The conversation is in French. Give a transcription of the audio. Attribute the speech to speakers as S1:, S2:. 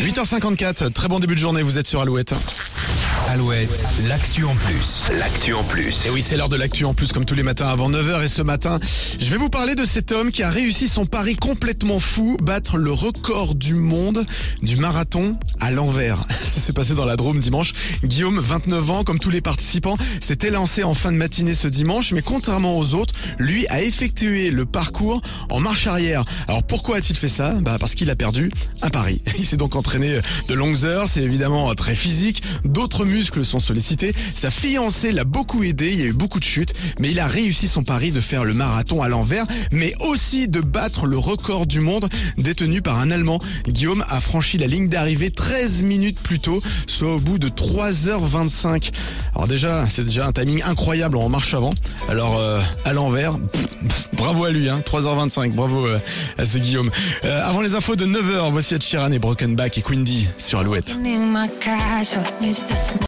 S1: 8h54, très bon début de journée, vous êtes sur Alouette.
S2: Alouette, l'actu en plus.
S3: L'actu en plus.
S1: Et oui, c'est l'heure de l'actu en plus, comme tous les matins avant 9h. Et ce matin, je vais vous parler de cet homme qui a réussi son pari complètement fou, battre le record du monde du marathon à l'envers. Ça s'est passé dans la Drôme dimanche. Guillaume, 29 ans, comme tous les participants, s'était lancé en fin de matinée ce dimanche, mais contrairement aux autres, lui a effectué le parcours en marche arrière. Alors pourquoi a-t-il fait ça? Bah parce qu'il a perdu un pari. Il s'est donc entraîné de longues heures, c'est évidemment très physique, d'autres muscles sont sollicités. Sa fiancée l'a beaucoup aidé, il y a eu beaucoup de chutes, mais il a réussi son pari de faire le marathon à l'envers, mais aussi de battre le record du monde détenu par un Allemand. Guillaume a franchi la ligne d'arrivée 13 minutes plus tôt, soit au bout de 3h25. Alors déjà, c'est déjà un timing incroyable en marche avant. Alors euh, à l'envers, bravo à lui, hein, 3h25, bravo euh, à ce Guillaume. Euh, avant les infos de 9h, voici Ed Sheeran et Broken Back et Quindy sur Alouette.